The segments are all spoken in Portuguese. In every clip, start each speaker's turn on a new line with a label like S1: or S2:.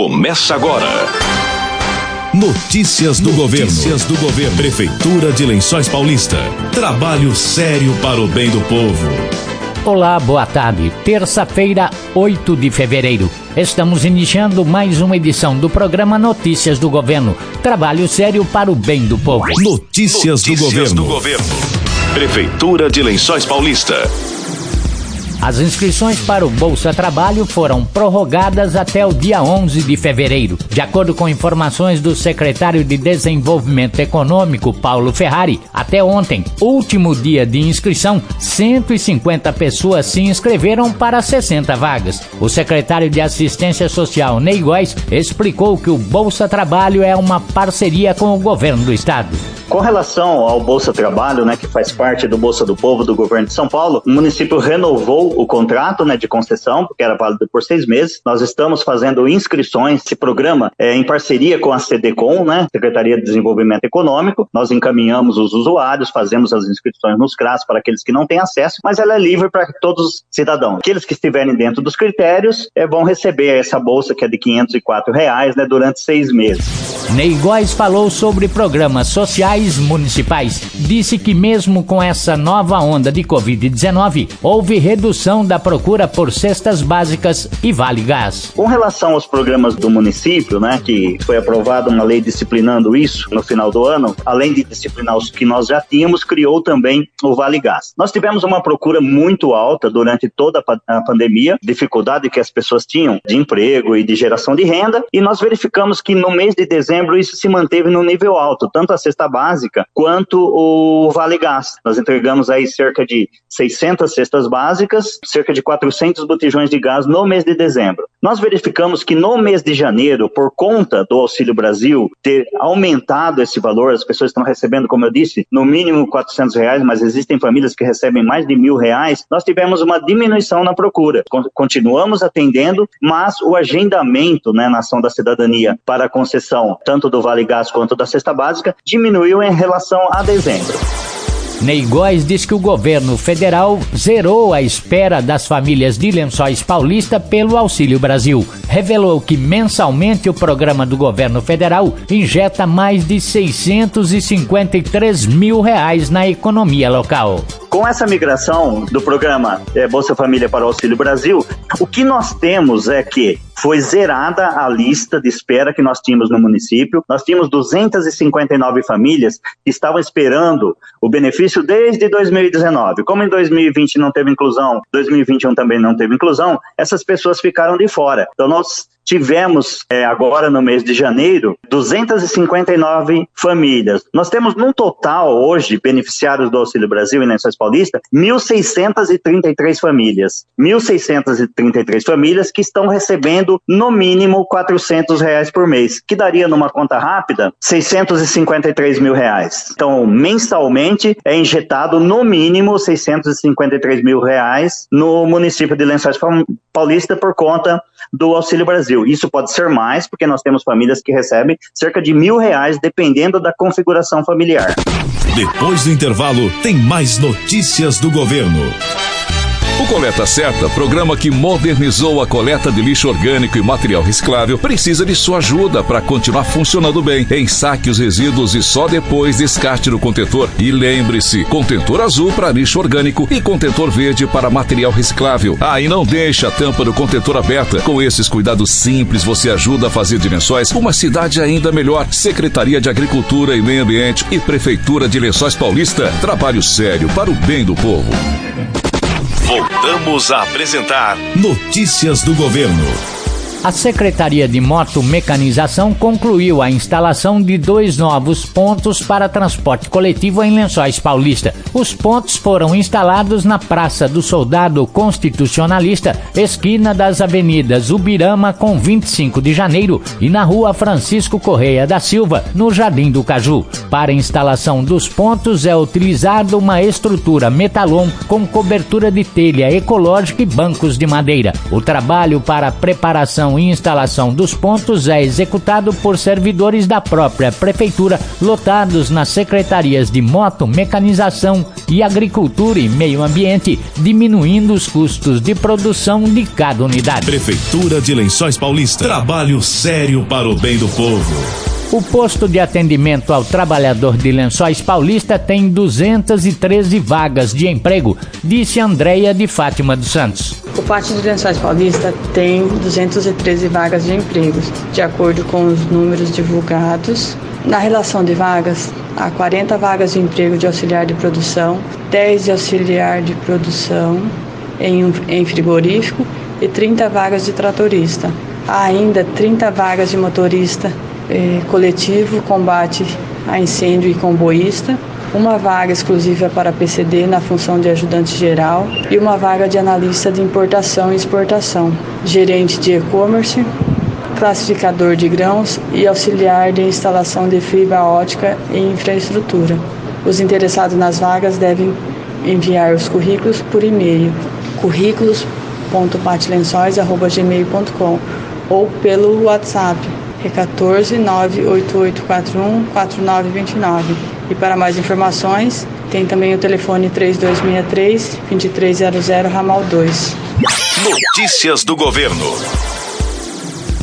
S1: começa agora.
S2: Notícias do Notícias governo. Notícias do governo. Prefeitura de Lençóis Paulista. Trabalho sério para o bem do povo.
S3: Olá, boa tarde. Terça-feira, 8 de fevereiro. Estamos iniciando mais uma edição do programa Notícias do Governo. Trabalho sério para o bem do povo.
S2: Notícias, Notícias do, governo. do governo.
S1: Prefeitura de Lençóis Paulista.
S3: As inscrições para o Bolsa Trabalho foram prorrogadas até o dia 11 de fevereiro. De acordo com informações do secretário de Desenvolvimento Econômico, Paulo Ferrari, até ontem, último dia de inscrição, 150 pessoas se inscreveram para 60 vagas. O secretário de Assistência Social, Ney Góes, explicou que o Bolsa Trabalho é uma parceria com o governo do estado.
S4: Com relação ao Bolsa Trabalho, né, que faz parte do Bolsa do Povo do governo de São Paulo, o município renovou o contrato né, de concessão, porque era válido por seis meses. Nós estamos fazendo inscrições, esse programa é em parceria com a CDCOM, né, Secretaria de Desenvolvimento Econômico. Nós encaminhamos os usuários, fazemos as inscrições nos CRAS para aqueles que não têm acesso, mas ela é livre para todos os cidadãos. Aqueles que estiverem dentro dos critérios é, vão receber essa bolsa que é de 504 reais né, durante seis meses.
S3: Ney Góes falou sobre programas sociais municipais. Disse que mesmo com essa nova onda de Covid-19, houve redução da procura por cestas básicas e vale gás.
S4: Com relação aos programas do município, né, que foi aprovada uma lei disciplinando isso no final do ano, além de disciplinar os que nós já tínhamos, criou também o Vale Gás. Nós tivemos uma procura muito alta durante toda a pandemia, dificuldade que as pessoas tinham de emprego e de geração de renda, e nós verificamos que no mês de dezembro dezembro isso se manteve no nível alto, tanto a cesta básica quanto o Vale Gás. Nós entregamos aí cerca de 600 cestas básicas, cerca de 400 botijões de gás no mês de dezembro. Nós verificamos que no mês de janeiro, por conta do Auxílio Brasil ter aumentado esse valor, as pessoas estão recebendo, como eu disse, no mínimo 400 reais, mas existem famílias que recebem mais de mil reais, nós tivemos uma diminuição na procura. Continuamos atendendo, mas o agendamento né, na ação da cidadania para a concessão tanto do Vale Gás quanto da cesta básica, diminuiu em relação a dezembro.
S3: Ney Góes diz que o governo federal zerou a espera das famílias de Lençóis Paulista pelo Auxílio Brasil. Revelou que mensalmente o programa do governo federal injeta mais de 653 mil reais na economia local.
S4: Com essa migração do programa é, Bolsa Família para o Auxílio Brasil, o que nós temos é que foi zerada a lista de espera que nós tínhamos no município. Nós tínhamos 259 famílias que estavam esperando o benefício desde 2019. Como em 2020 não teve inclusão, 2021 também não teve inclusão, essas pessoas ficaram de fora. Então nós tivemos é, agora no mês de janeiro 259 famílias. Nós temos num total hoje beneficiários do Auxílio Brasil e Lençóis Paulista 1.633 famílias. 1.633 famílias que estão recebendo no mínimo 400 reais por mês, que daria numa conta rápida 653 mil reais. Então mensalmente é injetado no mínimo 653 mil reais no município de Lençóis Paulista por conta do Auxílio Brasil. Isso pode ser mais, porque nós temos famílias que recebem cerca de mil reais, dependendo da configuração familiar.
S2: Depois do intervalo, tem mais notícias do governo.
S1: O Coleta Certa, programa que modernizou a coleta de lixo orgânico e material reciclável, precisa de sua ajuda para continuar funcionando bem. Ensaque os resíduos e só depois descarte no contentor. E lembre-se, contentor azul para lixo orgânico e contentor verde para material reciclável. Ah, e não deixe a tampa do contentor aberta. Com esses cuidados simples, você ajuda a fazer de Lençóis uma cidade ainda melhor. Secretaria de Agricultura e Meio Ambiente e Prefeitura de Lençóis Paulista. Trabalho sério para o bem do povo. Voltamos a apresentar
S2: Notícias do Governo.
S3: A Secretaria de Moto Mecanização concluiu a instalação de dois novos pontos para transporte coletivo em Lençóis Paulista. Os pontos foram instalados na Praça do Soldado Constitucionalista, esquina das avenidas Ubirama com 25 de janeiro e na Rua Francisco Correia da Silva, no Jardim do Caju. Para a instalação dos pontos é utilizada uma estrutura metalon com cobertura de telha ecológica e bancos de madeira. O trabalho para a preparação manutenção e instalação dos pontos é executado por servidores da própria prefeitura, lotados nas secretarias de moto, mecanização e agricultura e meio ambiente, diminuindo os custos de produção de cada unidade.
S2: Prefeitura de Lençóis Paulista. Trabalho sério para o bem do povo.
S3: O posto de atendimento ao trabalhador de Lençóis Paulista tem 213 vagas de emprego, disse Andréia de Fátima dos Santos.
S5: O pátio de Lençóis Paulista tem 213 vagas de empregos, de acordo com os números divulgados. Na relação de vagas, há 40 vagas de emprego de auxiliar de produção, 10 de auxiliar de produção em, em frigorífico e 30 vagas de tratorista. Há ainda 30 vagas de motorista eh, coletivo combate a incêndio e comboísta, uma vaga exclusiva para PCD na função de ajudante geral e uma vaga de analista de importação e exportação, gerente de e-commerce, classificador de grãos e auxiliar de instalação de fibra ótica e infraestrutura. Os interessados nas vagas devem enviar os currículos por e-mail currículos.patilençóis.gmail.com ou pelo WhatsApp é 14 98841 4929. E para mais informações, tem também o telefone 3263 2300 ramal 2.
S2: Notícias do governo.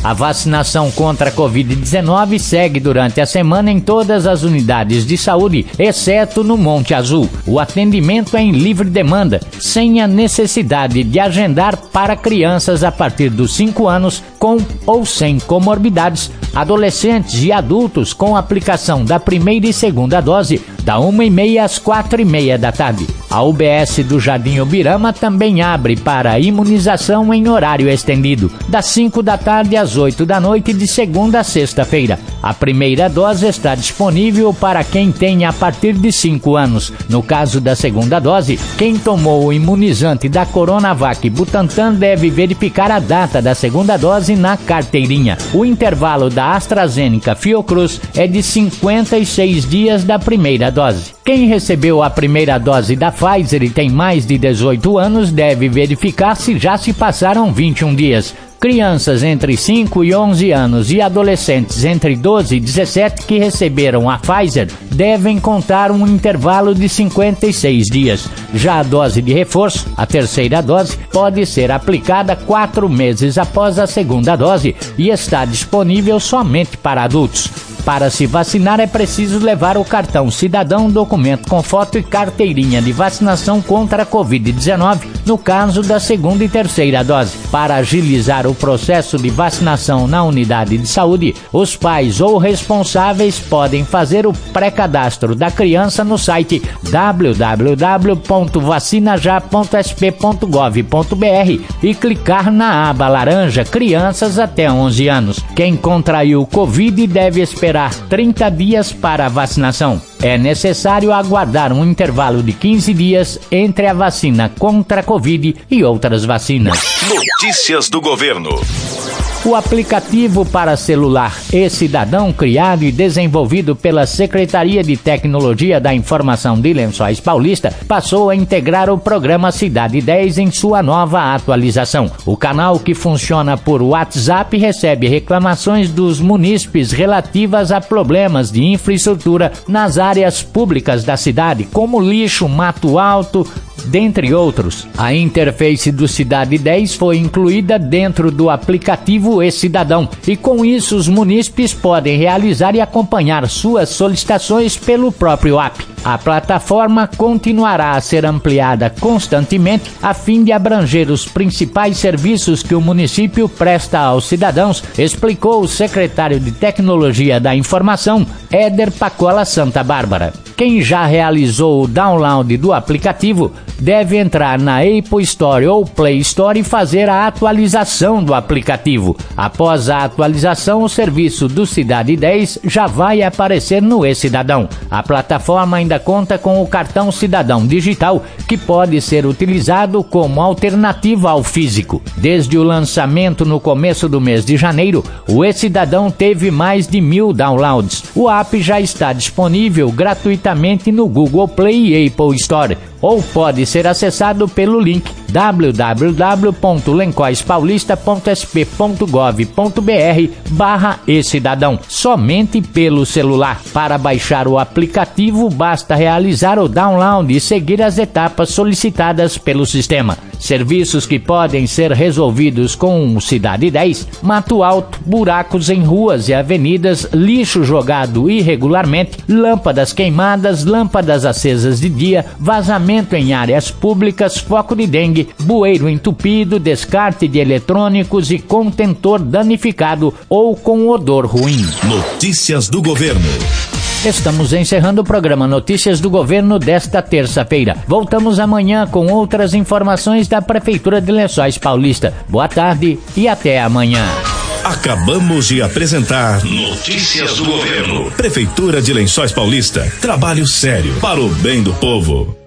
S3: A vacinação contra a Covid-19 segue durante a semana em todas as unidades de saúde, exceto no Monte Azul. O atendimento é em livre demanda, sem a necessidade de agendar para crianças a partir dos 5 anos com ou sem comorbidades, adolescentes e adultos com aplicação da primeira e segunda dose da uma e meia às quatro e meia da tarde. A UBS do Jardim Ubirama também abre para imunização em horário estendido, das 5 da tarde às 8 da noite de segunda a sexta-feira. A primeira dose está disponível para quem tem a partir de 5 anos. No caso da segunda dose, quem tomou o imunizante da Coronavac Butantan deve verificar a data da segunda dose na carteirinha. O intervalo da AstraZeneca Fiocruz é de 56 dias da primeira dose. Quem recebeu a primeira dose da Pfizer e tem mais de 18 anos deve verificar se já se passaram 21 dias. Crianças entre 5 e 11 anos e adolescentes entre 12 e 17 que receberam a Pfizer devem contar um intervalo de 56 dias. Já a dose de reforço, a terceira dose, pode ser aplicada quatro meses após a segunda dose e está disponível somente para adultos. Para se vacinar é preciso levar o cartão cidadão, documento com foto e carteirinha de vacinação contra a Covid-19, no caso da segunda e terceira dose. Para agilizar o processo de vacinação na unidade de saúde, os pais ou responsáveis podem fazer o pré-cadastro da criança no site www.vacinajá.sp.gov.br e clicar na aba laranja Crianças até 11 anos. Quem contraiu Covid deve esperar esperar 30 dias para a vacinação. É necessário aguardar um intervalo de 15 dias entre a vacina contra a Covid e outras vacinas.
S2: Notícias do governo.
S3: O aplicativo para celular E-Cidadão, criado e desenvolvido pela Secretaria de Tecnologia da Informação de Lençóis Paulista, passou a integrar o programa Cidade 10 em sua nova atualização. O canal, que funciona por WhatsApp, recebe reclamações dos munícipes relativas a problemas de infraestrutura nas áreas públicas da cidade, como lixo, mato alto, dentre outros. A interface do Cidade 10 foi incluída dentro do aplicativo E-Cidadão e com isso os munícipes podem realizar e acompanhar suas solicitações pelo próprio app. A plataforma continuará a ser ampliada constantemente a fim de abranger os principais serviços que o município presta aos cidadãos, explicou o secretário de Tecnologia da Informação, Éder Pacola Santa Bárbara. Quem já realizou o download do aplicativo deve entrar na Apple Store ou Play Store e fazer a atualização do aplicativo. Após a atualização, o serviço do Cidade 10 já vai aparecer no E-Cidadão. A plataforma ainda conta com o cartão Cidadão Digital, que pode ser utilizado como alternativa ao físico. Desde o lançamento no começo do mês de janeiro, o E-Cidadão teve mais de mil downloads. O app já está disponível gratuitamente no Google Play e Apple Store. ou pode ser acessado pelo link www.lencoispaulista.sp.gov.br barra e cidadão, somente pelo celular. Para baixar o aplicativo, basta realizar o download e seguir as etapas solicitadas pelo sistema. Serviços que podem ser resolvidos com Cidade 10, mato alto, buracos em ruas e avenidas, lixo jogado irregularmente, lâmpadas queimadas, lâmpadas acesas de dia, vazamento em áreas públicas, foco de dengue, bueiro entupido, descarte de eletrônicos e contentor danificado ou com odor ruim.
S2: Notícias do governo.
S3: Estamos encerrando o programa Notícias do Governo desta terça-feira. Voltamos amanhã com outras informações da Prefeitura de Lençóis Paulista. Boa tarde e até amanhã.
S2: Acabamos de apresentar Notícias do Governo. Prefeitura de Lençóis Paulista. Trabalho sério para o bem do povo.